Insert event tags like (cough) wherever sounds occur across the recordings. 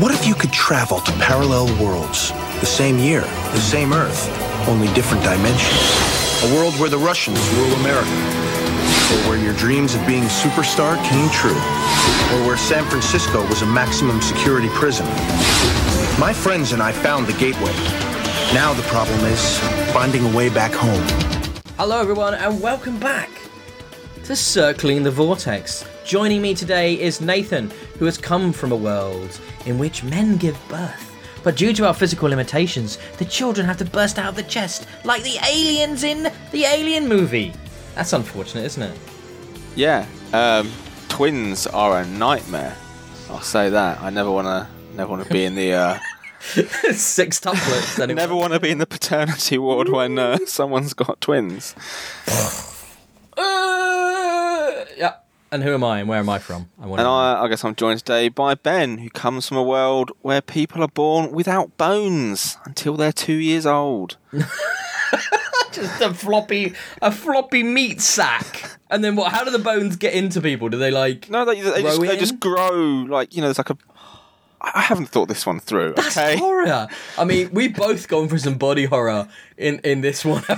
What if you could travel to parallel worlds? The same year, the same Earth, only different dimensions. A world where the Russians rule America. Or where your dreams of being a superstar came true. Or where San Francisco was a maximum security prison. My friends and I found the gateway. Now the problem is finding a way back home. Hello, everyone, and welcome back to Circling the Vortex. Joining me today is Nathan, who has come from a world in which men give birth. But due to our physical limitations, the children have to burst out of the chest like the aliens in the Alien movie. That's unfortunate, isn't it? Yeah, um, twins are a nightmare. I'll say that. I never want to, never want to be in the, uh, (laughs) Six tuplets. Anyway. never want to be in the paternity ward when uh, (laughs) someone's got twins. (laughs) Uh, yeah. And who am I and where am I from? I want And I, I guess I'm joined today by Ben, who comes from a world where people are born without bones until they're two years old. (laughs) just a floppy, a floppy meat sack. And then what? How do the bones get into people? Do they like? No, they, they, just, Grow they just grow like you know. There's like a. I I haven't thought this one through. That's okay, horror. I mean, (laughs) we've both gone for some body horror in in this one. (laughs)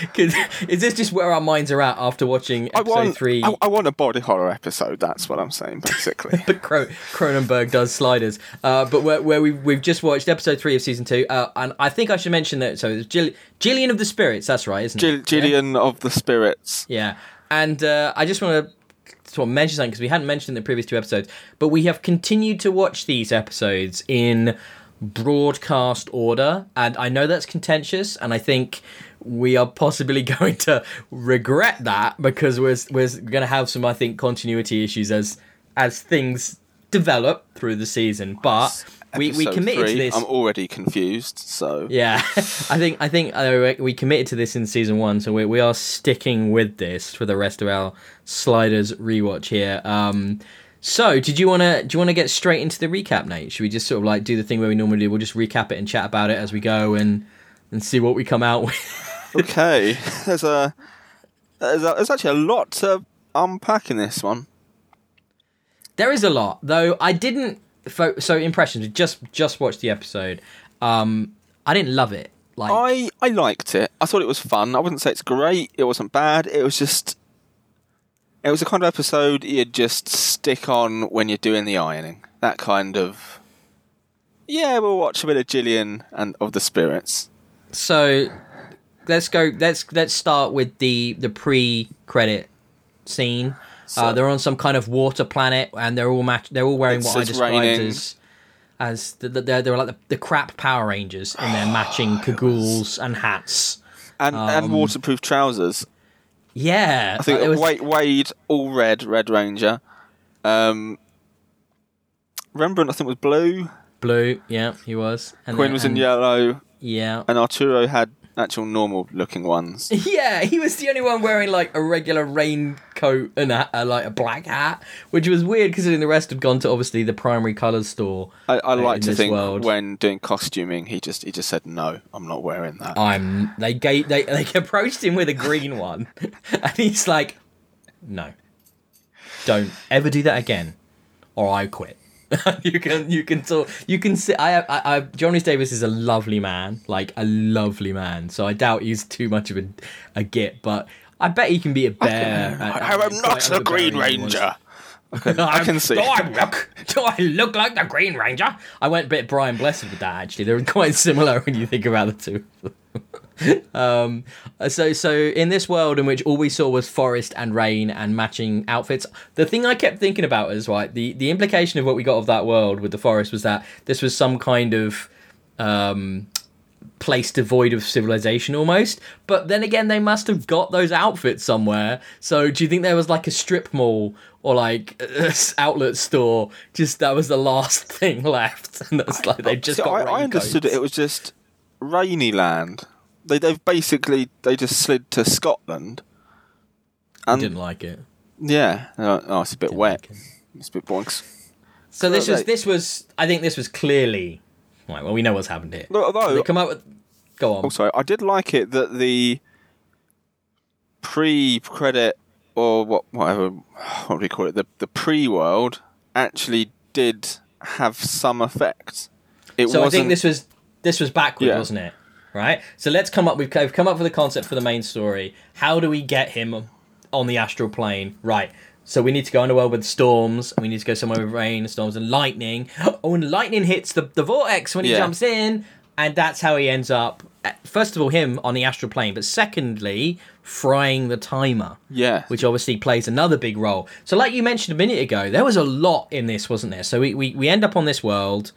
Because is this just where our minds are at after watching I episode want. three? I, I want a body horror episode. That's what I'm saying, basically. (laughs) But Cro- Cronenberg does sliders. Uh, but where, where we've, we've just watched episode three of season two. Uh, and I think I should mention that. So it's Jill- Gillian of the Spirits. That's right, isn't it? Yeah? Of the Spirits. Yeah, and uh, I just want to sort of mention something because we hadn't mentioned in the previous two episodes, but we have continued to watch these episodes in broadcast order, and I know that's contentious, and I think we are possibly (laughs) going to regret that because we're we're going to have some, I think, continuity issues as as things develop through the season, but. We, we committed three, to this. I'm already confused. So Yeah, (laughs) I think I think uh, we committed to this in season one, so we we are sticking with this for the rest of our sliders rewatch here. Um, so did you want to do you want to get straight into the recap, Nate? Should we just sort of like do the thing where we normally do? We'll just recap it and chat about it as we go and and see what we come out with. (laughs) okay, there's a there's, a there's actually a lot to unpack in this one. there is a lot, though. I didn't. Fo- so impressions. Just just watched the episode. Um, I didn't love it. Like I I liked it. I thought it was fun. I wouldn't say it's great. It wasn't bad. It was just. It was a kind of episode you'd just stick on when you're doing the ironing. That kind of. Yeah, we'll watch a bit of Gillian and of the spirits. So let's go. Let's let's start with the the pre credit scene. Uh, they're on some kind of water planet, and they're all match. They're all wearing what I described raining. as as the, the, they're, they're like the, the crap Power Rangers in their (sighs) matching cagoules and hats. And and waterproof trousers. Yeah, I think it was, Wade, Wade all red, Red Ranger. Um, Rembrandt I think was blue. blue. Yeah, he was. And Quinn then- was in yellow, Yeah. and Arturo had actual normal looking ones. (laughs) Yeah, he was the only one wearing like a regular raincoat and a, a, like a black hat, which was weird considering the rest had gone to obviously the primary colours store. I, I uh, in like to think world. when doing costuming, he just he just said no, I'm not wearing that. I'm. They gave. They they (laughs) approached him with a green one, (laughs) and he's like, "No, don't ever do that again, or I quit." (laughs) you can you can talk you can see I, I I John Rhys-Davies is a lovely man like a lovely man so I doubt he's too much of a a git but I bet he can be a bear at- I am not a Green overbearing he was. Ranger. I can, (laughs) I can see. (laughs) Do I look? Do I look like the Green Ranger? I went a bit Brian Blessed with that. Actually, they're quite similar when you think about the two. (laughs) um, so so in this world in which all we saw was forest and rain and matching outfits, the thing I kept thinking about is right. The the implication of what we got of that world with the forest was that this was some kind of um place devoid of civilization almost. But then again, they must have got those outfits somewhere. So do you think there was like a strip mall or like (laughs) a outlet store? Just that was the last (laughs) thing left, and that's like they just See, got. I, I understood it. It was just rainy land. They they've basically they just slid to Scotland. And Didn't like it. yeah, like, oh, it's a bit Didn't wet. like it. It's a bit boinks. So this was this was. I think this was clearly. Right. Well, we know what's happened here. Look, although They come up with. Go on. Oh, also, I did like it that the pre-credit or what, whatever, (sighs) what do we call it? The the pre-world actually did have some effect. It So I think this was this was backward, Yeah. wasn't it? Right. So let's come up. We've, come up with a concept for the main story. How do we get him on the astral plane? Right. So we need to go underworld with storms. and We need to go somewhere with rain, storms, and lightning. (gasps) Oh, and lightning hits the the vortex when he Yeah. jumps in, and that's how he ends up. uh, First of all, him on the astral plane, but secondly, frying the timer yeah. which obviously plays another big role. So, like you mentioned a minute ago, there was a lot in this, wasn't there? So we we, we end up on this world,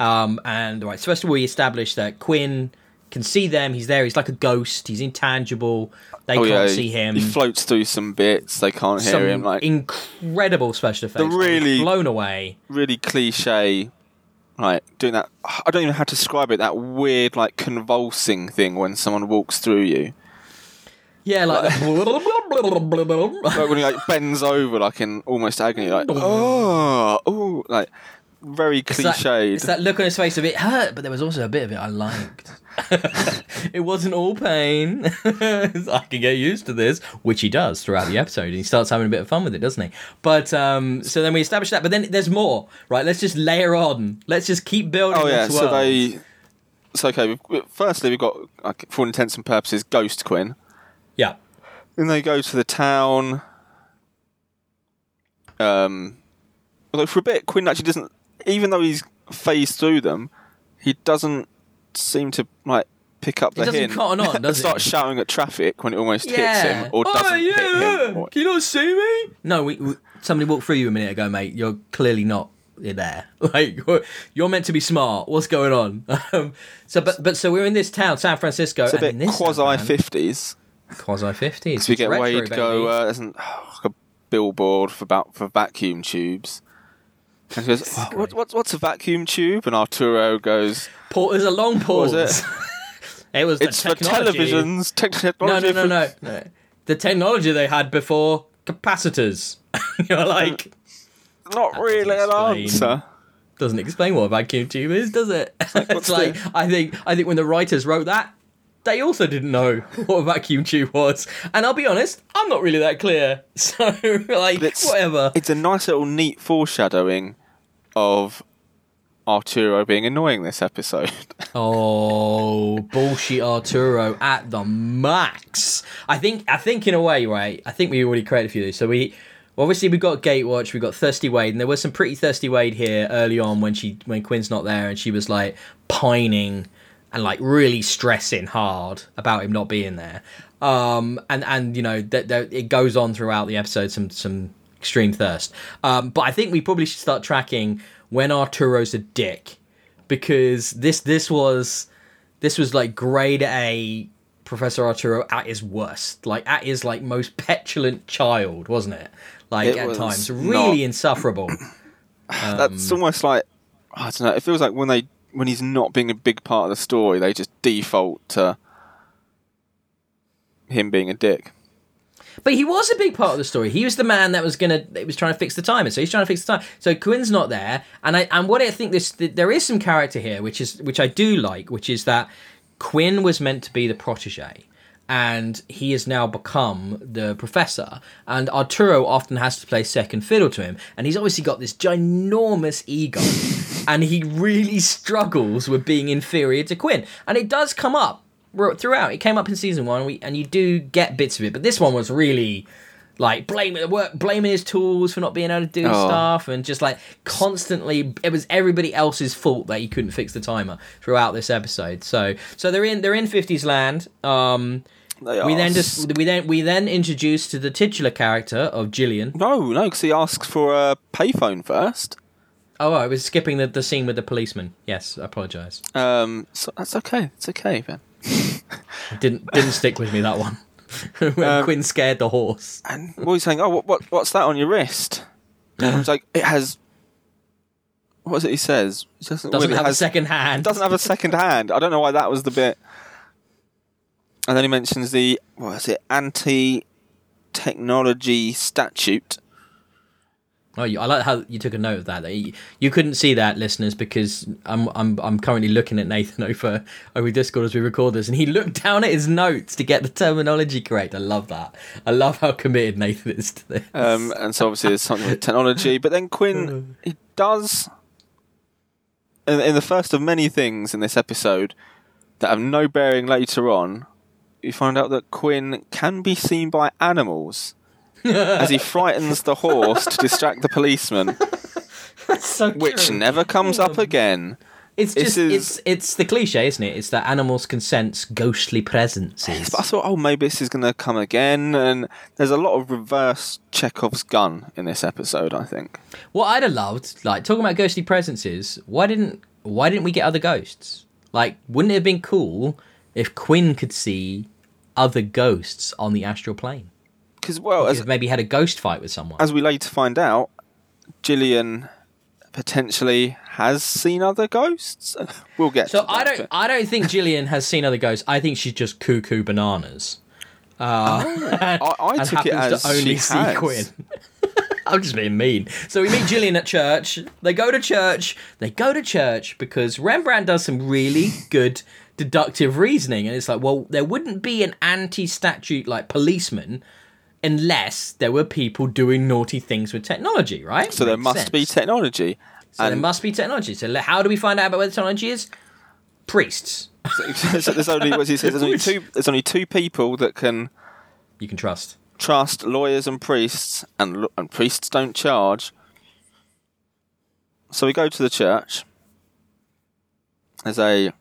um, and right. So first of all, we establish that Quinn can see them. He's there. He's like a ghost. He's intangible. They oh can't yeah. see him. He floats through some bits. They can't hear him. Like incredible special effects. Really- blown away. really cliche. Like doing that. I don't even know how to describe it. That weird like convulsing thing when someone walks through you. Yeah, like. Like (laughs) (laughs) when he like bends over like in almost agony. Like oh oh like very It's that, it's that look on his face of it hurt, but there was also a bit of it I liked. It wasn't all pain. (laughs) I can get used to this, which he does throughout the episode. And he starts having a bit of fun with it, doesn't he? But um, so then we establish that. But then there's more, right? Let's just layer on. Let's just keep building. Oh yeah, so they. So okay, firstly we've got, like, for all intents and purposes, Ghost Quinn. Yeah. Then they go to the town. Um, although for a bit, Quinn actually doesn't. Even though he's phased through them, he doesn't seem to like pick up He the doesn't hint cotton on, and (laughs) does he? start shouting at traffic when it almost hits him or oh, doesn't yeah. hit him. Or- Can you not see me? No, we, we, somebody walked through you a minute ago, mate. You're clearly not there. (laughs) Like you're meant to be smart. What's going on? (laughs) Um, so, but but so we're in this town, San Francisco. It's a and bit this quasi fifties. quasi fifties. So we get Wade to go. Uh, there's an, (sighs) like a billboard for about for vacuum tubes. And he goes, "Oh, what, what, "What's a vacuum tube?" And Arturo goes, Paul, there's a long pause. was (laughs) it? was the "It's for televisions. Tech No, technology." no, no, no, (laughs) no. The technology they had before capacitors. (laughs) You're like Not really an answer. doesn't explain what a vacuum tube is, does it? It's what's like, the- I think I think when the writers wrote that, they also didn't know (laughs) what a vacuum tube was. And I'll be honest, I'm not really that clear. (laughs) So like It's- whatever. It's a nice little neat foreshadowing of Arturo being annoying this episode. (laughs) Oh bullshit Arturo at the max. I think I think in a way, right? I think we already created a few of these. So we obviously we've got Gatewatch, we've got Thirsty Wade, and there was some pretty Thirsty Wade here early on when she when Quinn's not there and she was like pining and like really stressing hard about him not being there. Um and and you know that it goes on throughout the episode some some extreme thirst. Um but I think we probably should start tracking when Arturo's a dick because this this was this was like grade A Professor Arturo at his worst, like at his like most petulant child, wasn't it? Like It at times, really not- insufferable. (clears throat) Um, That's almost like I don't know. It feels like when they when he's not being a big part of the story, they just default to him being a dick. But he was a big part of the story. He was the man that was gonna that was trying to fix the timer. So he's trying to fix the time. So Quinn's not there, and I and what I think this there is some character here, which is which I do like, which is that Quinn was meant to be the protege. And he has now become the professor, and Arturo often has to play second fiddle to him. And he's obviously got this ginormous ego, (laughs) and he really struggles with being inferior to Quinn. And it does come up throughout. It came up in season one, we, and you do get bits of it. But this one was really like blaming the work, blaming his tools for not being able to do Oh. stuff, and just like constantly, it was everybody else's fault that he couldn't fix the timer throughout this episode. So, so they're in they're in fifties land. Um, They we then just we then we then introduced to the titular character of Gillian. no, no, because he asks for a payphone first. Oh, I was skipping the, the scene with the policeman. Yes, I apologise. Um, so that's okay. It's okay, Ben. (laughs) Didn't didn't stick with me that one. (laughs) when Um, Quinn scared the horse. And what he's saying, oh, what, what, what's that on your wrist? (laughs) And he's like, it has. What is it he says? It doesn't, Doesn't have a has- second hand. doesn't have a second hand. I don't know why that was the bit. And then he mentions the what is it? Anti technology statute. Oh, you, I like how you took a note of that. that You, you couldn't see that, listeners, because I'm I'm I'm currently looking at Nathan (laughs) over over Discord as we record this, and he looked down at his notes to get the terminology correct. I love that. I love how committed Nathan is to this. Um, and so obviously there's something with technology. But then Quinn (laughs) he does in, in the first of many things in this episode that have no bearing later on, you find out that Quinn can be seen by animals (laughs) as he frightens the horse to distract the policeman, (laughs) so which true. never comes up hmm. again. It's just is- it's it's the cliche, isn't it? It's that animals can sense ghostly presences. But I thought, oh, maybe this is going to come again. And there's a lot of reverse Chekhov's gun in this episode, I think. What I'd have loved, like talking about ghostly presences, why didn't why didn't we get other ghosts? Like, wouldn't it have been cool if Quinn could see other ghosts on the astral plane? Because, well, As maybe had a ghost fight with someone. as we later find out, Gillian potentially has seen other ghosts. (laughs) We'll get so to I don't bit. I don't think Gillian has seen other ghosts. I think she's just cuckoo bananas. Uh, (laughs) I, I and took it as to only see has. Quinn. (laughs) I'm just being mean. So we meet Gillian at church. They go to church. They go to church because Rembrandt does some really good deductive reasoning, and it's like, well, there wouldn't be an anti-statute like policeman unless there were people doing naughty things with technology, right? So there must sense. be technology. So there must be technology. So how do we find out about where the technology is? Priests so (laughs) there's only what he says. There's only two. There's only two people that can you can trust. trust lawyers and priests, and and priests don't charge. So we go to the church. There's a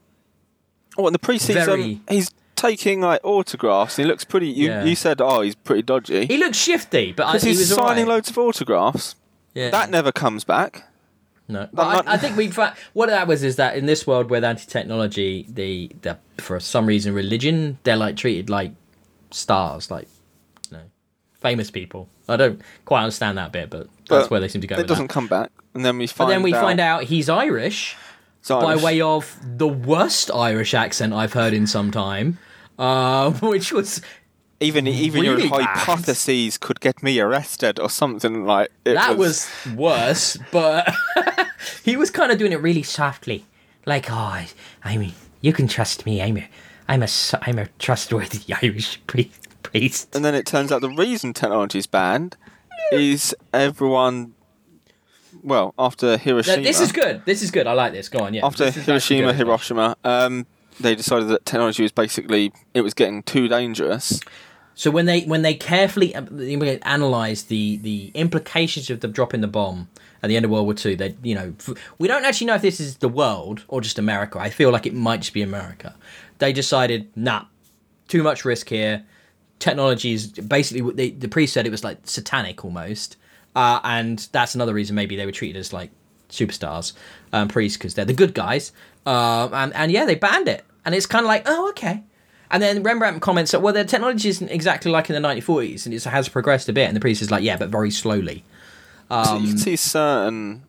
oh, and the priest he's, Very- um, he's taking like autographs. And he looks pretty. You, Yeah. you said, oh, he's pretty dodgy He looks shifty, but uh, I, because he he's was signing alright. loads of autographs. Yeah. That never comes back. No, but I, I think we what that was is that in this world with anti-technology, the the for some reason religion they're like treated like stars, like you know, famous people. I don't quite understand that bit, but that's But where they seem to go. It doesn't that. come back, and then we But find. then we out find out he's Irish Irish. by way of the worst Irish accent I've heard in some time, uh, (laughs) which was even even your bad. hypotheses could get me arrested or something like it that was worse, but (laughs) he was kind of doing it really softly, like, "Oh, I, mean, you can trust me. I'm a, I'm a, I'm a trustworthy (laughs) Irish pri- priest." And then it turns out the reason technology is banned is everyone. Well, after Hiroshima, this is good. This is good. I like this. Go on. Yeah. after This is actually Hiroshima. Hiroshima, um, they decided that technology was basically it was getting too dangerous. So when they when they carefully analysed the the implications of them dropping the bomb at the end of World War Two, they you know we don't actually know if this is the world or just America. I feel like it might just be America. They decided, nah, too much risk here. Technology is basically what the priest said it was like satanic almost, uh, and that's another reason maybe they were treated as like superstars, um, priests because they're the good guys. Um, and and yeah, they banned it, and it's kind of like oh okay. And then Rembrandt comments that well, the technology isn't exactly like in the 1940s, and it has progressed a bit. And the priest is like, yeah, but very slowly. so Um, you can see certain.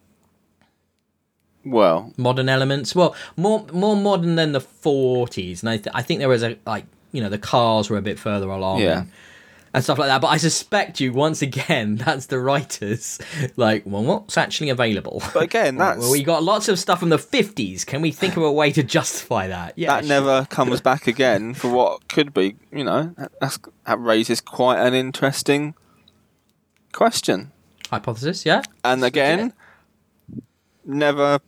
Well, modern elements. Well, more more modern than the 40s, and I, th- I think there was a like you know the cars were a bit further along. Yeah. And, and stuff like that, but I suspect you once again. (laughs) That's the writers, like, well, what's actually available? but again, (laughs) that's well, we got lots of stuff from the fifties. Can we think of a way to justify that? Yeah, that sure. never comes back again for what could be. You know, that- that's, that raises quite an interesting question. hypothesis. Yeah, and again, never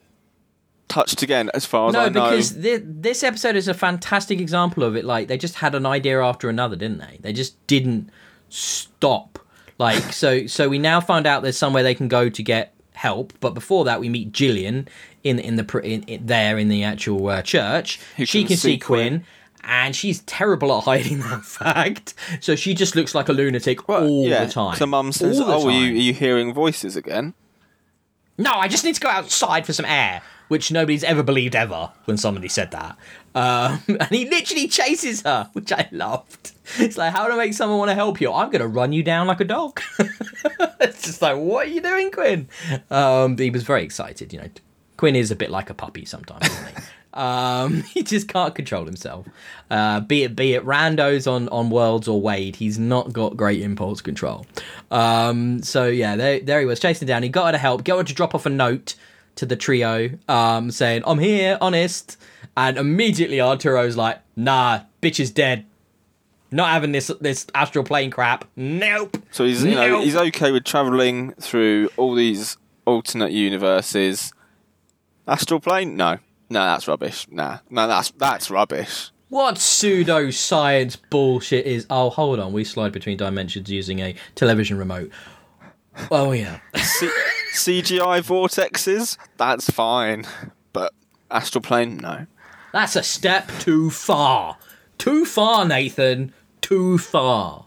touched again, as far as no, I know. because thi- this episode is a fantastic example of it. Like they just had an idea after another, didn't they? They just didn't stop. Like so, so we now find out there's somewhere they can go to get help. But before that, we meet Gillian in in the in, in, there in the actual uh, church. Who she can can see see Quinn. And she's terrible at hiding (laughs) that fact, so she just looks like a lunatic Well, all yeah, the time. So mum says, "Oh, are you, are you hearing voices again?" No, I just need to go outside for some air, which nobody's ever believed ever when somebody said that. Um, (laughs) and he literally chases her, which I loved. It's like, how to make someone want to help you? I'm going to run you down like a dog. (laughs) it's just like, what are you doing, Quinn? Um, he was very excited, you know. Quinn is a bit like a puppy sometimes, isn't he? (laughs) Um, he just can't control himself. Uh, be it be it randos on on worlds or Wade, he's not got great impulse control. Um, so yeah, there there he was chasing down. He got her to help, got her to drop off a note to the trio, um, saying, "I'm here, honest." And immediately Arturo's like, "Nah, bitch is dead. Not having this this astral plane crap. Nope." So he's you know Nope. he's okay with traveling through all these alternate universes, Astral plane? No. No, that's rubbish. Nah. No, that's that's rubbish. What pseudoscience bullshit is? Oh, hold on. We slide between dimensions using a television remote. Oh yeah. CGI vortexes? That's fine. But astral plane? No. That's a step too far. Too far, Nathan. Too far.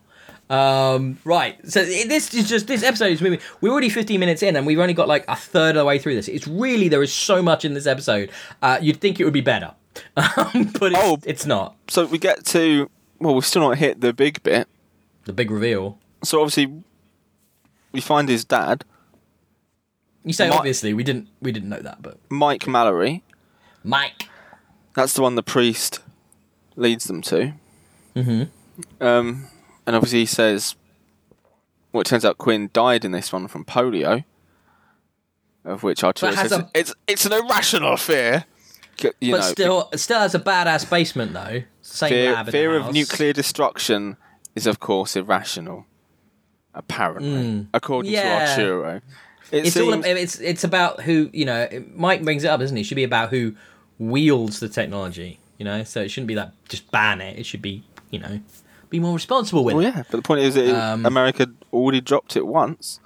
Um, right. So this is just this episode is moving. We're already 15 minutes in, and we've only got like a third of the way through this. It's really there is so much in this episode. Uh, you'd think it would be better, (laughs) um, but it's, Oh. it's not. So we get to well, we've still not hit the big bit. The big reveal. So obviously, we find his dad, You say Mi- obviously we didn't we didn't know that, but Mike Mallory. Mike. That's the one the priest leads them to. Mm-hmm. Um, and obviously he says, well, it turns out Quinn died in this one from polio, of which Arturo says a- it's it's an irrational fear. You but know, still, still has a badass basement though. Same fear, fear of nuclear destruction is of course irrational. Apparently, according Hmm. Yeah. to Arturo, it It's all it's it's about who you know. Mike brings it up, isn't he? It should be about who wields the technology. You know, so it shouldn't be that just ban it. It should be you know be more responsible with Well, yeah, but the point is, that Um, America already dropped it once.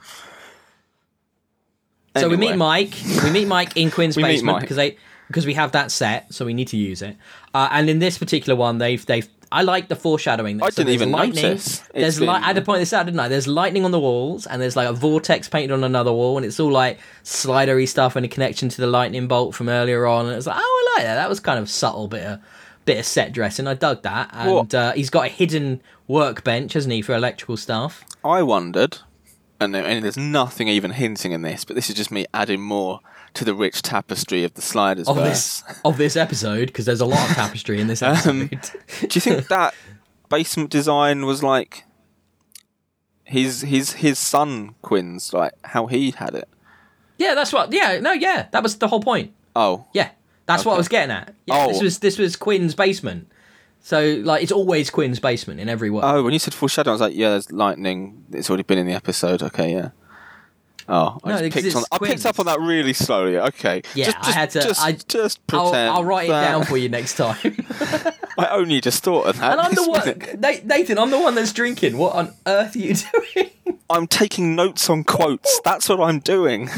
So we meet Mike. We meet Mike in Quinn's (laughs) basement because they because we have that set, so we need to use it. Uh, and in this particular one, they've they've I like the foreshadowing. I So didn't even lightning. notice. It's There's li- been- I had to point this out, didn't I? There's lightning on the walls, and there's like a vortex painted on another wall, and it's all like slidery stuff and a connection to the lightning bolt from earlier on. And it's like, oh, I like that. That was kind of subtle bit of bit of set dressing. I dug that. And uh, he's got a hidden workbench, hasn't he, for electrical stuff? I wondered, and, and there's nothing even hinting in this, but this is just me adding more to the rich tapestry of the sliders Of verse. this of this episode, because there's a lot of tapestry in this (laughs) um, episode. Do you think that basement design was like his his his son Quinn's, like how he had it? Yeah, that's what. Yeah, no, yeah, that was the whole point. Oh, Yeah, that's what I was getting at. Yeah, Oh. this was this was Quinn's basement. So like, it's always Quinn's basement in every way. oh, when you said foreshadowing, I was like, yeah, there's lightning. It's already been in the episode. Okay, yeah. Oh, I No, just picked on. I picked up on that really slowly. Okay, Yeah, just, I had to- Just, I- just I'll, pretend. I'll write it down for you next time. (laughs) (laughs) I only just thought of that. and I'm the one, Nathan. I'm the one that's drinking. What on earth are you (laughs) doing? I'm taking notes on quotes. That's what I'm doing.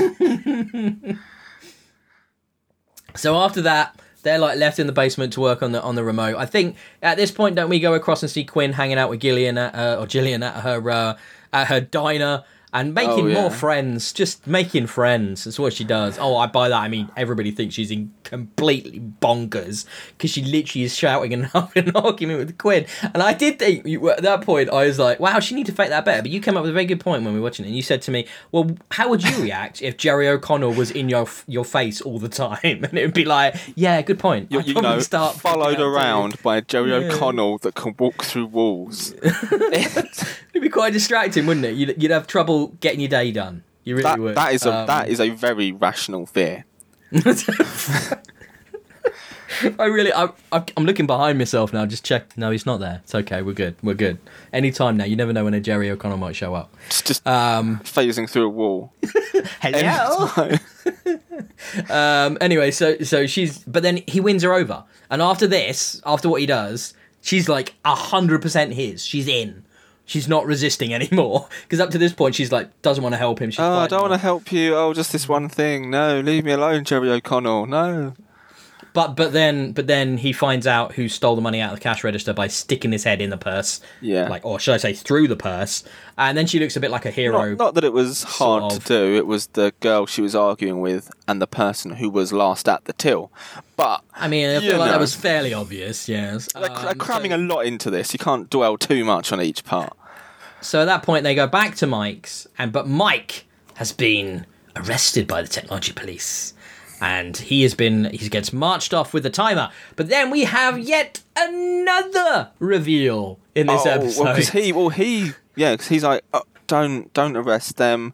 So after that, they're like left in the basement to work on the on the remote. I think at this point, don't we go across and see Quinn hanging out with Gillian at, uh, or Gillian at her uh, at her diner and making Oh, yeah. more friends, just making friends. That's what she does. Oh, I by that I mean everybody thinks she's in completely bonkers because she literally is shouting and (laughs) having an argument with Quinn. And I did think you, at that point I was like, wow, she need to fake that better. But you came up with a very good point when we were watching it, and you said to me, well, how would you react if Jerry O'Connell was in your your face all the time? (laughs) And it would be like, yeah, good point. You, you know, start followed around by Jerry Yeah. O'Connell that can walk through walls. (laughs) It'd be quite distracting, wouldn't it? You'd, you'd have trouble getting your day done. You really that, would. that is a Um, that is a very rational fear. (laughs) I really, I, I'm looking behind myself now. Just check. No, he's not there. It's okay. We're good. We're good. Anytime now. You never know when a Jerry O'Connell might show up. It's just Um, phasing through a wall. (laughs) hello. (laughs) um. Anyway, so so she's, but then he wins her over, and after this, after what he does, she's like a hundred percent his. She's in. She's not resisting (laughs) anymore because up to this point, she's like doesn't want to help him. She's Oh, I don't want to help you. Oh, just this one thing. No, leave me alone, Jerry O'Connell. No. But but then but then he finds out who stole the money out of the cash register by sticking his head in the purse. Yeah. Like or should I say through the purse. And then she looks a bit like a hero. Not, not that it was hard of. to do. It was the girl she was arguing with and the person who was last at the till. But I mean, I feel like know. that was fairly obvious, yes. they're, they're Um, cramming so, a lot into this. You can't dwell too much on each part. so at that point they go back to Mike's and but Mike has been arrested by the technology police. And he has been he gets marched off with the timer. But then we have yet another reveal in this oh, episode. well, because he, well, he, yeah, because he's like, oh, don't, don't arrest them.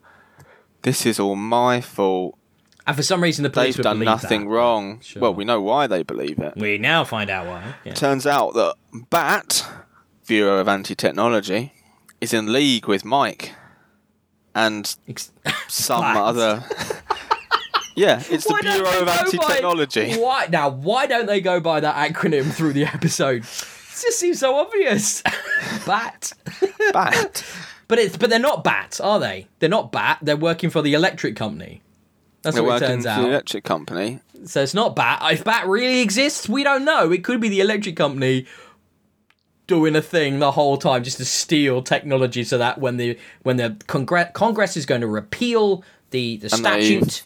This is all my fault. and for some reason the police They've done nothing that. wrong. Sure. Well, we know why they believe it. We now find out why. Yeah. Turns out that Bat, Bureau of Anti-Technology, is in league with Mike and (laughs) some other (laughs) Yeah, (laughs) it's the Bureau of Anti-Technology. Why now? Why don't they go by that acronym through the episode? It just seems so obvious. (laughs) Bat. Bat. But it's but they're not bats, are they? They're not bat. They're working for the electric company. That's They're what it turns out. the electric company. So it's not bat. If bat really exists, we don't know. It could be the electric company doing a thing the whole time just to steal technology, so that when the when the Congress Congress is going to repeal the the And statute,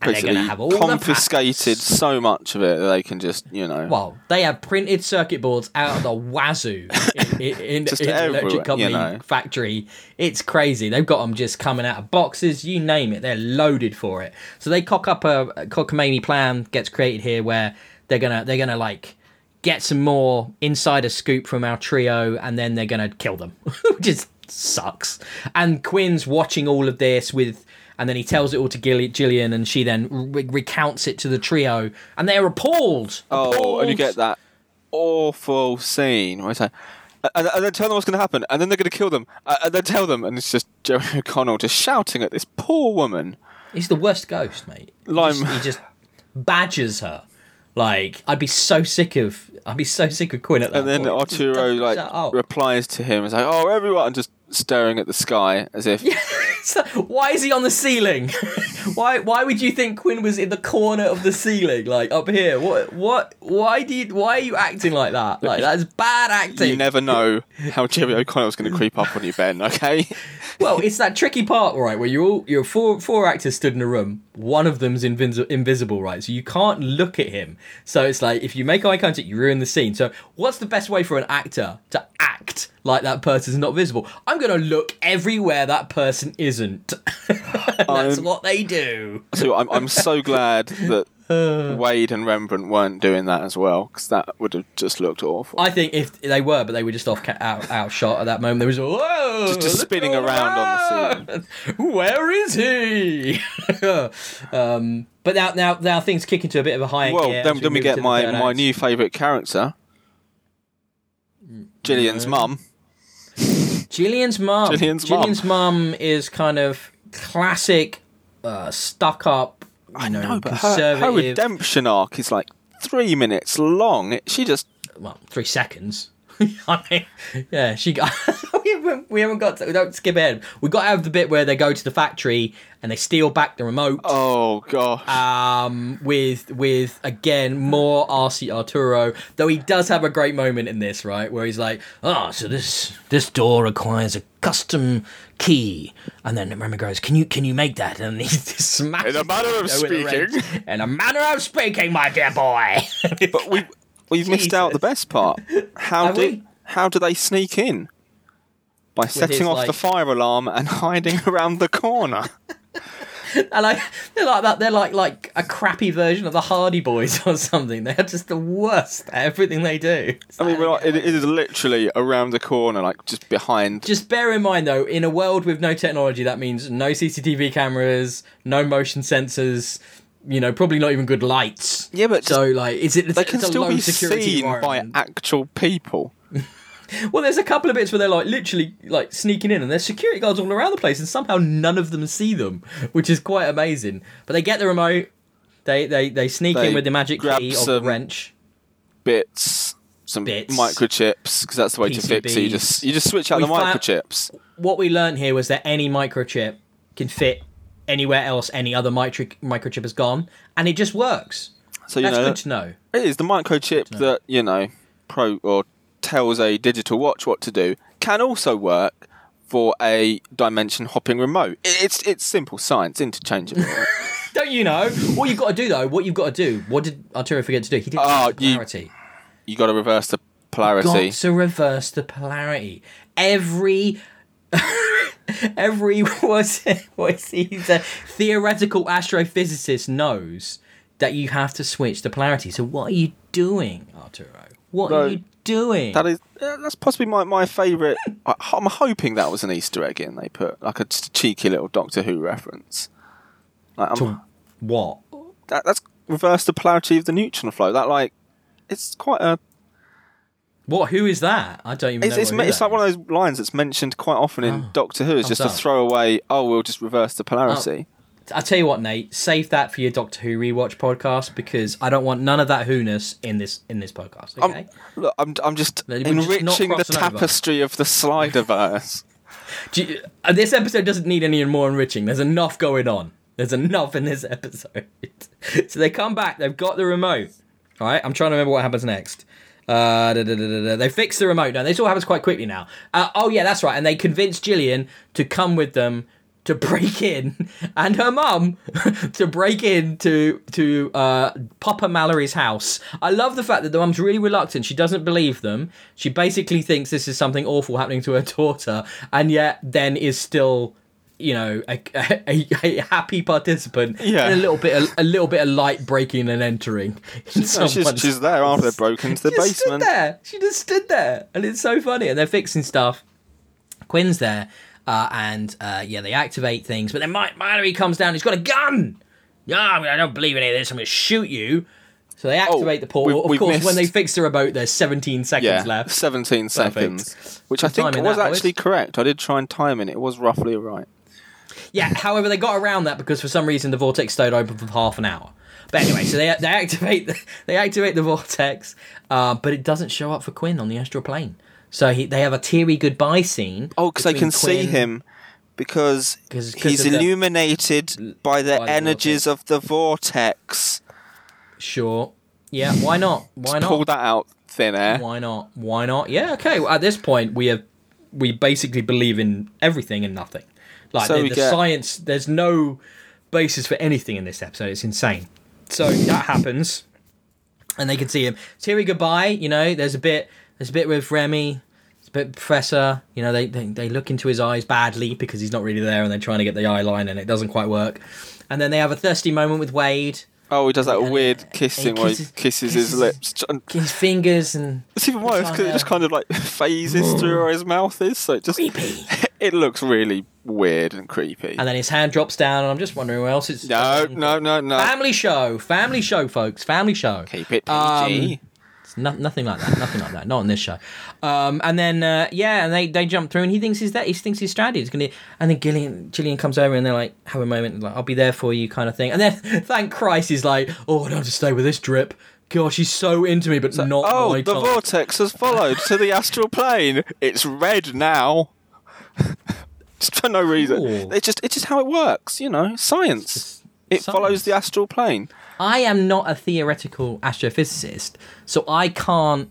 and they're going to have all confiscated so much of it that they can just, you know. Well, they have printed circuit boards out of the wazoo (laughs) in, in, in, in the electric company you know. factory. It's crazy. They've got them just coming out of boxes, you name it. They're loaded for it. So they cock up a, a cockamamie plan gets created here where they're gonna they're gonna like get some more insider scoop from our trio, and then they're gonna kill them, (laughs) which is sucks. And Quinn's watching all of this with. And then he tells it all to Gilli- Gillian, and she then re- recounts it to the trio, and they're appalled. Oh, and you get that awful scene where it's like, and, and then tell them what's going to happen, and then they're going to kill them, and then tell them, and it's just (laughs) Jeremy O'Connell just shouting at this poor woman. He's the worst ghost, mate. He Lime- just, he just badgers her. Like I'd be so sick of, I'd be so sick of Quinn at that And then point. Arturo like replies to him, it's like, oh, everyone, and just staring at the sky as if (laughs) (laughs) why is he on the ceiling? (laughs) why why would you think Quinn was in the corner of the ceiling, like up here? What what why do you why are you acting like that? Like that's bad acting. you never know how Jeremy O'Connell's going to creep up on you, Ben. Okay, (laughs) Well, it's that tricky part, right, where you're all you're four four actors stood in a room. One of them's invis- invisible, right? So you can't look at him. So it's like if you make eye contact, you ruin the scene. So what's the best way for an actor to act like that person's not visible? I'm gonna look everywhere that person isn't. (laughs) That's I'm- what they do. so I'm I'm so glad that (laughs) Wade and Rembrandt weren't doing that as well because that would have just looked awful. I think if they were, but they were just off ca- out out shot at that moment. They was whoa, Just- just spinning around on the around. (laughs) Where is he? (laughs) um, but now now now things kick into a bit of a high. well, gear. then, then we get my my new favourite character, Gillian's mum. Gillian's mum. Gillian's mum. Gillian's mum is kind of classic, uh, stuck up. You know, No, but her, her redemption arc is like three minutes long. It, she just well, three seconds. (laughs) I mean, yeah, she got. (laughs) we, haven't, we haven't got. To, we don't skip ahead. We got out of the bit where they go to the factory and they steal back the remote. oh gosh. Um, with with again more RC Arturo, though he does have a great moment in this, right, where he's like, "Oh, so this this door requires a custom key," and then Remy goes, "Can you can you make that?" And he (laughs) just smashes In a manner of it with a wrench. speaking. In a manner of speaking, my dear boy. but we we've missed out the best part. (laughs) How do how do they sneak in? By setting his, off like- the fire alarm and (laughs) hiding around the corner. (laughs) and like they're like that. They're like like a crappy version of the Hardy Boys (laughs) or something. They're just the worst at everything they do. It's I mean, like- we're like, it, is literally around the corner, like just behind. Just bear in mind, though, in a world with no technology, that means no CCTV cameras, no motion sensors. You know, probably not even good lights. Yeah, but so like, is it? they can it's still be seen by actual people. (laughs) Well, there's a couple of bits where they're like literally like sneaking in, and there's security guards all around the place, and somehow none of them see them, which is quite amazing. But they get the remote. They they they sneak They in with the magic key the wrench. Bits, some Bits. microchips, because that's the way to fix it. You just you just switch out We the found- microchips. what we learned here was that any microchip can fit anywhere else any other micro- microchip has gone, and it just works. So you That's know good to know. It is the microchip that you know pro or tells a digital watch what to do can also work for a dimension hopping remote. It's it's simple science, interchangeable. (laughs) Don't you know? What you've got to do though, what you've got to do, what did Arturo forget to do? He did Oh, change the you- polarity. you got to reverse the polarity. Got to reverse the polarity. Every (laughs) every what's it, what's he, he's a theoretical astrophysicist knows that you have to switch the polarity. So what are you doing, Arturo? What No, are you doing? That is that's possibly my my favourite. I'm hoping that was an Easter egg in. They put like a cheeky little Doctor Who reference. Like, To what? that, that's reverse the polarity of the neutron flow. That like it's quite a What? Who is that? I don't even It's, know. it's, it's like one of those lines that's mentioned quite often in Oh. Doctor Who. It's Oh, just a so. throwaway. Oh, we'll just reverse the polarity. Oh. I tell you what, Nate, save that for your Doctor Who rewatch podcast because I don't want none of that who-ness in this in this podcast. Okay. I'm, look, I'm, I'm just We're just enriching the crossing over. tapestry of the Sliderverse. (laughs) Do you- uh, this episode doesn't need any more enriching. There's enough going on. There's enough in this (laughs) episode. so they come back. They've got the remote. All right. I'm trying to remember what happens next. Uh, da, da, da. They fix the remote. now. this all happens quite quickly now. Uh, oh yeah, that's right. And they convince Gillian to come with them to break in, and her mum (laughs) to break in to to uh, Papa Mallory's house. I love the fact that the mum's really reluctant. She doesn't believe them. She basically thinks this is something awful happening to her (laughs) daughter, and yet then is still. You know, a, a, a happy participant Yeah. a little bit, of, a little bit of light breaking and entering. (laughs) in she's, she's there after they've broken into the she just stood basement. there. She just stood there, and it's so funny. And they're fixing stuff. Quinn's there, uh, and uh, yeah, they activate things. But then Ma- Mallory comes down. He's got a gun. Yeah, I, mean, I don't believe any of this. I'm going to shoot you. So they activate the portal. of course, when they missed- fix the remote, there's 17 seconds Yeah, left. 17 seconds. Which I think was actually correct. I did try and time it. It was roughly right. Yeah, however, they got around that because for some reason the vortex stayed open for half an hour. But anyway, so they they activate the, (laughs) they activate the vortex, uh, but it doesn't show up for Quinn on the astral plane. So he, they have a teary goodbye scene. Oh, because I can see him because 'Cause- 'cause he's of the- illuminated by the by the energies of the vortex. Sure. Yeah. Why not? Why Pull not? that out thin air. Why not? Why not? Yeah. Okay. Well, at this point, we have we basically believe in everything and nothing. Like So the, the get- science. There's no basis for anything in this episode. It's insane. So that happens, and they can see him. Teary goodbye. You know, there's a bit. There's a bit with Remy. It's a bit Professor. You know, they, they they look into his eyes badly because he's not really there, and they're trying to get the eye line, and it doesn't quite work. And then they have a thirsty moment with Wade. Oh, he does that Yeah, weird and kissing he where he kisses- kisses kisses- his lips. His fingers and It's even worse because it just kind of like (laughs) phases through where his mouth is, so it just creepy. (laughs) it looks really weird and creepy. And then his hand drops down, and I'm just wondering where else it's. no, no, no, no. Family show, family show, folks, family show. Keep it PG. Um, no, nothing like that, nothing like that, not on this show. Um, and then uh, yeah, and they, they jump through, and he thinks he's that he thinks he's stranded. He's gonna, and then Gillian Gillian comes over, and they're like, have a moment, like I'll be there for you, kind of thing. And then (laughs) thank Christ, he's like, oh, I don't have to stay with this drip. Gosh, he's so into me, but not oh, the type. vortex has followed to the astral plane. It's red now. (laughs) just for no reason. Ooh. It's just it's just how it works, you know. Science. It follows the astral plane. I am not a theoretical astrophysicist, so I can't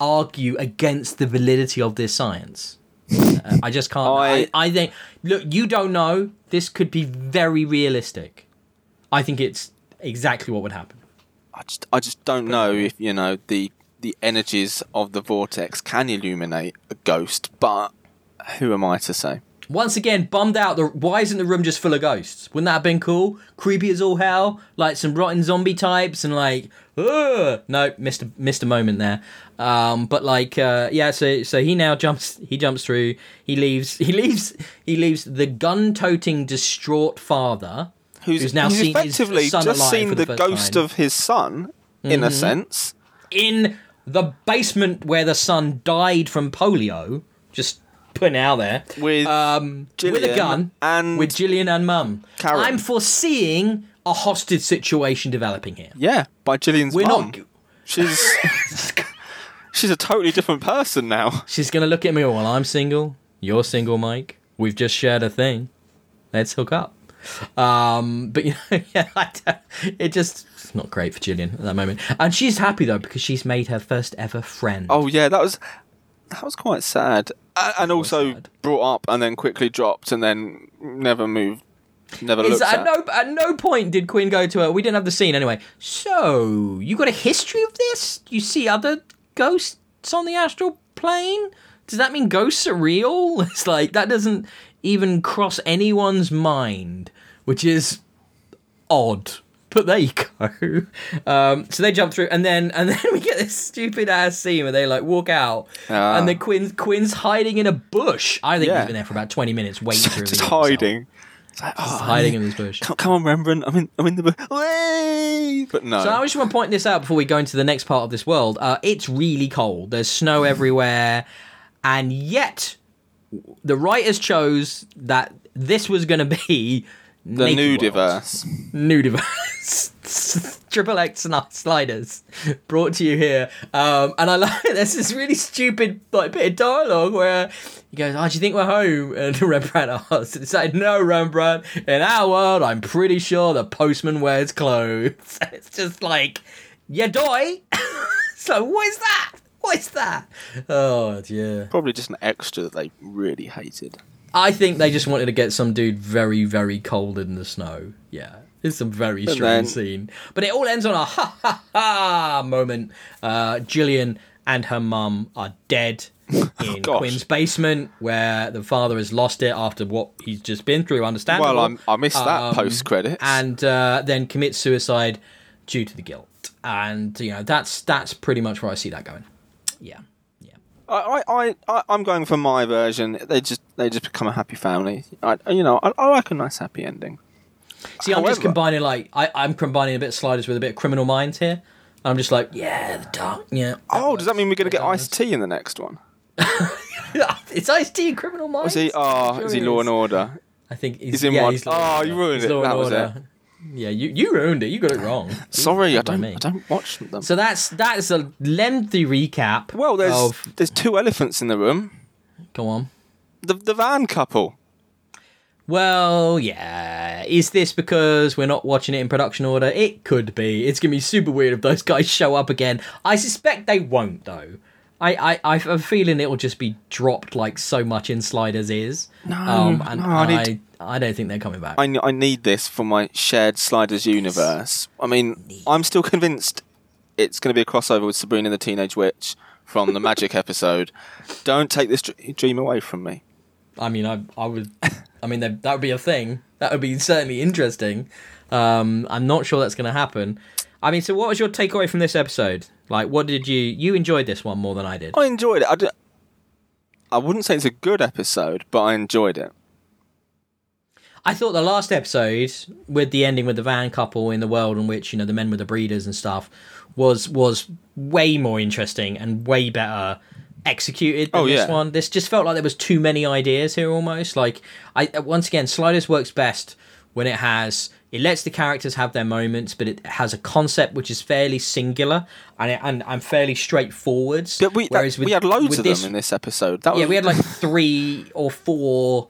argue against the validity of this science. Uh, I just can't. I, I- I think. Look, you don't know. This could be very realistic. I think it's exactly what would happen. I just I just don't know if you know the the energies of the vortex can illuminate a ghost, but who am I to say? Once again, bummed out. The, why isn't the room just full of ghosts? Wouldn't that have been cool? Creepy as all hell, like some rotten zombie types, and like, Ugh! no, missed a, missed a moment there. Um, but like, uh, yeah. So so he now jumps. He jumps through. He leaves. (laughs) He leaves. He leaves the gun-toting, distraught father, Who's, who's now who's seen his effectively son just alive seen for the, the ghost time. of his son, in a sense. in the basement where the son died from polio. Just putting it out there. With um, with a gun and with Gillian and Mum. Karen. I'm foreseeing a hostage situation developing here. Yeah, by Gillian's We're mum. not. She's (laughs) she's a totally different person now. She's gonna look at me. Well, I'm single. You're single, Mike. We've just shared a thing. Let's hook up. Um, but you know, (laughs) yeah, I it just it's not great for Gillian at that moment. And she's happy though because she's made her first ever friend. Oh yeah, that was that was quite sad, and also sad. brought up and then quickly dropped and then never moved, never Is looked at at. no at no point did Quinn go to her. We didn't have the scene anyway. So you got a history of this? You see other ghosts on the astral plane? Does that mean ghosts are real? (laughs) It's like that doesn't even cross anyone's mind, which is odd. But there you go. (laughs) Um, so they jump through, and then and (laughs) then we get this stupid ass scene where they like walk out, Ah. and then Quinn Quinn's hiding in a bush. I think Yeah. he's been there for about twenty minutes waiting to just reveal himself. hiding. Like, oh, hiding in this bush. Come, come on, Rembrandt. I'm in. I'm in the. bu- Way! But no. So I just want to point this out before we go into the next part of this world. Uh, it's really cold. There's snow everywhere, and yet the writers chose that this was going to be The Naked World. nudiverse. Nudiverse. (laughs) Triple X sliders brought to you here. Um, and I like there's this really stupid like bit of dialogue where he goes, Oh, do you think we're home? And (laughs) Rembrandt asks, It's like, no, Rembrandt, in our world, I'm pretty sure the postman wears clothes. (laughs) It's just like, yeah, doy. so what is that? What is that? Oh yeah. Probably just an extra that they really hated. I think they just wanted to get some dude very, very cold in the snow. Yeah. It's a very strange then- scene. But it all ends on a ha ha ha moment. Uh, Gillian and her mum are dead (laughs) in gosh. Quinn's basement, where the father has lost it after what he's just been through, understandable. Well, I'm, I missed that Um, post credit, And uh, then commits suicide due to the guilt. And, you know, that's that's pretty much where I see that going. Yeah. I, I, I, I'm going for my version. They just, they just become a happy family. I, you know, I, I like a nice happy ending. See, I'm just combining like I, I'm combining a bit of sliders with a bit of criminal minds here. I'm just like, yeah, the dark, yeah. Oh, does that mean we're going to get iced tea in the next one? (laughs) it's Ice T, criminal minds. Was he? Oh, is he ah, Law and Order? I think he's, He's in yeah, one- He's Oh, you ruined He's it. Law and That was Order. Yeah, you you ruined it. You got it wrong. (laughs) Sorry, I don't. I don't watch them. So that's that is a lengthy recap. well, there's of, there's two elephants in the room. go on. The the van couple. Well, yeah. Is this because we're not watching it in production order? It could be. It's gonna be super weird if those guys show up again. I suspect they won't, though. I, I, I have a feeling it will just be dropped like so much in Sliders is. No, um, and no, I I, need- I, don't think they're coming back. I, n- I need this for my shared Sliders universe. I mean, I'm still convinced it's going to be a crossover with Sabrina the Teenage Witch from the Magic (laughs) episode. Don't take this dr- dream away from me. I mean, I, I would. (laughs) I mean, that that would be a thing. That would be certainly interesting. Um, I'm not sure that's going to happen. I mean, so what was your takeaway from this episode? Like, what did you you enjoyed this one more than I did? I enjoyed it. I, d- I wouldn't say it's a good episode, but I enjoyed it. I thought the last episode with the ending with the van couple in the world in which you know the men were the breeders and stuff was was way more interesting and way better executed than Oh, this yeah. one. This just felt like there was too many ideas here almost. Like I uh, once again, Sliders works best when it has it lets the characters have their moments, but it has a concept which is fairly singular and it, and, and fairly straightforward. But we, that- with- we had loads of this- them in this episode. That was, yeah, we had like three or four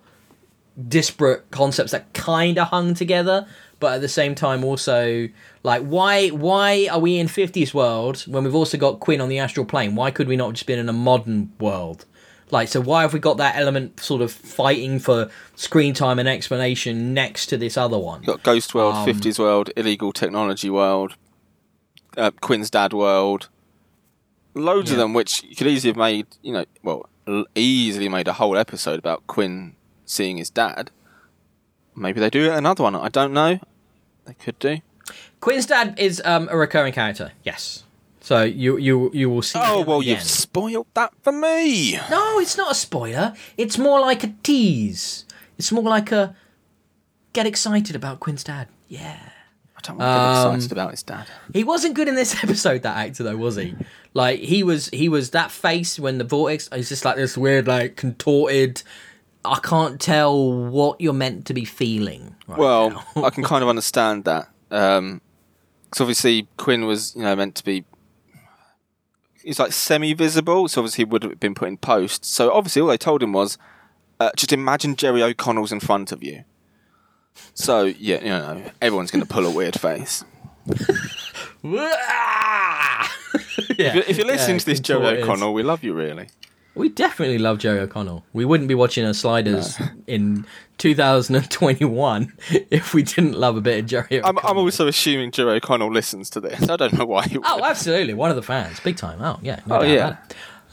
disparate concepts that kind of hung together, but at the same time also like why why are we in 50s world when we've also got Quinn on the astral plane? Why could we not just been in a modern world? Like so why have we got that element sort of fighting for screen time and explanation next to this other one? got Ghost World, Um, 50s World, Illegal Technology World, uh, Quinn's Dad World. Loads of them, which you could easily have made, you know, well, easily made a whole episode about Quinn seeing his dad. Maybe they do another one. I don't know. They could do. Quinn's dad is um, a recurring character. Yes. So you you you will see Oh well, again. you've spoiled that for me. No, it's not a spoiler. It's more like a tease. It's more like a get excited about Quinn's dad. Yeah. I don't want to get Um, excited about his dad. He wasn't good in this (laughs) episode, that actor though, was he? Like he was he was that face when the vortex is just like this weird, like contorted I can't tell what you're meant to be feeling. Right Well. (laughs) I can kind of understand that. Um 'cause obviously Quinn was, you know, meant to be. He's like semi-visible, so obviously he would have been put in post. So obviously all they told him was, uh, just imagine Jerry O'Connell's in front of you. So yeah, you know, everyone's going to pull a weird face. (laughs) (laughs) yeah. If you're, if you're listening Yeah, to this, Jerry. O'Connell, we love you really. We definitely love Jerry O'Connell. We wouldn't be watching a Sliders (laughs) in 2021 (laughs) if we didn't love a bit of Jerry I'm, I'm also assuming Jerry O'Connell listens to this. I don't know why. He would. Oh, absolutely, one of the fans, big time. Oh, yeah. No Oh, yeah.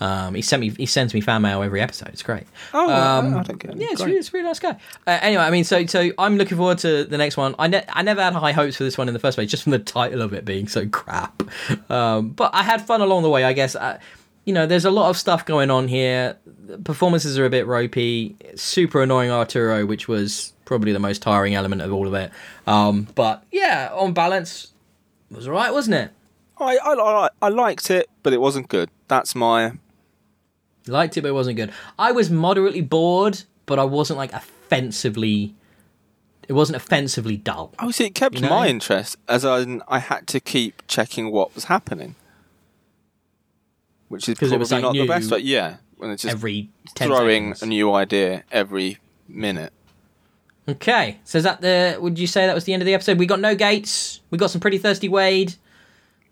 Um, he sent me. He sends me fan mail every episode. It's great. Oh, Um, I don't get it. Yeah, it's really, it's a really nice guy. Uh, anyway, I mean, so so I'm looking forward to the next one. I ne- I never had high hopes for this one in the first place, just from the title of it being so crap. Um, but I had fun along the way, I guess. Uh, you know, there's a lot of stuff going on here. The performances are a bit ropey. Super annoying Arturo, which was probably the most tiring element of all of it. Um, but yeah, on balance, it was alright, wasn't it? I, I, I, I liked it, but it wasn't good. That's my. Liked it, but it wasn't good. I was moderately bored, but I wasn't like offensively it wasn't offensively dull. Oh, see, it kept You know? my interest as I I had to keep checking what was happening, which is probably it was, like, not the best. But yeah, when it's just Every throwing seconds. a new idea every minute. Okay, so is that the? Would you say that was the end of the episode? We got no gates. We got some pretty thirsty Wade.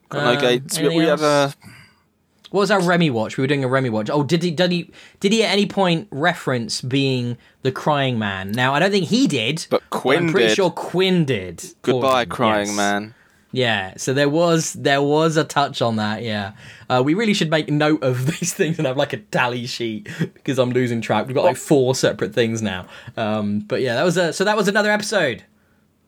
Got no Uh, gates. We, we had a? What was our Remy watch? We were doing a Remy watch. Oh, did he? Did he? Did he at any point reference being the crying man? Now I don't think he did, But Quinn I'm pretty did. sure Quinn did. goodbye, crying yes. man. Yeah, so there was there was a touch on that. Yeah, uh, we really should make note of (laughs) these things and have like a tally sheet because I'm losing track. We've got like four separate things now. Um, but yeah, that was a so that was another episode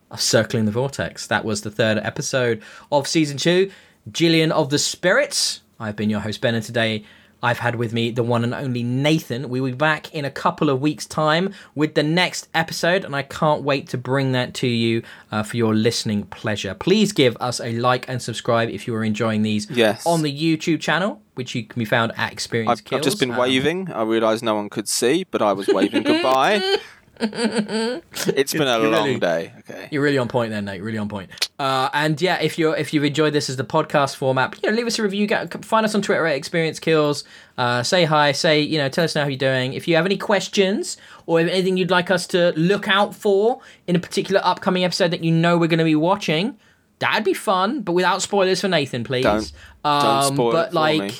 of Circling the Vortex. That was the third episode of season two. Gillian of the Spirits. I've been your host Ben, and today I've had with me the one and only Nathan. We will be back in a couple of weeks' time with the next episode, and I can't wait to bring that to you uh, for your listening pleasure. Please give us a like and subscribe if you are enjoying these Yes. on the YouTube channel, which you can be found at Experience I've, Kills. I've just been Um, waving. I realised no one could see, but I was waving goodbye. (laughs) (laughs) it's been a You're long really- day. Okay. You're really on point there, Nate. Really on point. Uh, and yeah, if you're if you've enjoyed this as the podcast format, you know, leave us a review. Get, find us on Twitter at Experience Kills. Uh, say hi. Say you know, tell us now how you're doing. If you have any questions or if anything you'd like us to look out for in a particular upcoming episode that you know we're going to be watching, that'd be fun. But without spoilers for Nathan, please. Don't- um, don't spoil But it for like, me.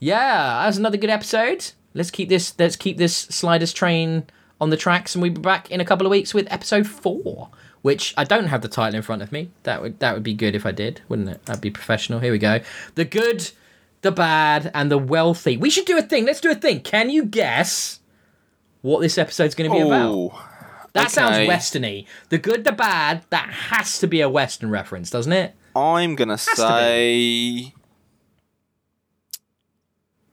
yeah, that's another good episode. Let's keep this. Let's keep this sliders train on the tracks, and we'll be back in a couple of weeks with episode four. Which I don't have the title in front of me. That would that would be good if I did, wouldn't it? That'd be professional. Here we go. The good, the bad, and the wealthy. We should do a thing. Let's do a thing. Can you guess what this episode's going to be about? Oh, That sounds westerny. The good, the bad. That has to be a western reference, doesn't it? I'm gonna to be. say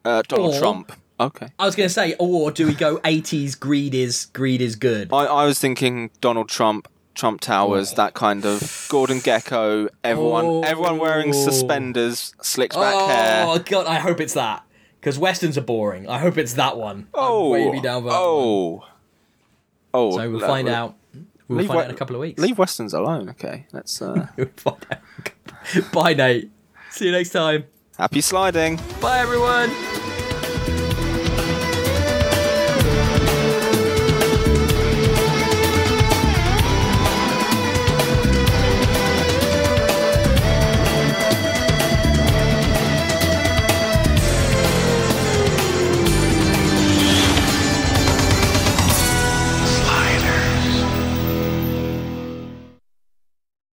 uh, Donald Or- Trump. Okay. I was going to say, or do we go 80s greed is greed is good? I, I was thinking Donald Trump, Trump Towers, that kind of Gordon Gekko. Everyone, everyone wearing Oh. suspenders, slicked back oh hair. Oh god, I hope it's that. Because westerns are boring. I hope it's that one. Oh, I'm way down for that one. oh, oh. So we'll find out. We'll leave find we- out in a couple of weeks. Leave westerns alone. Okay, let's. Uh, (laughs) We'll find out. (laughs) Bye, Nate. See you next time. happy sliding. Bye, everyone.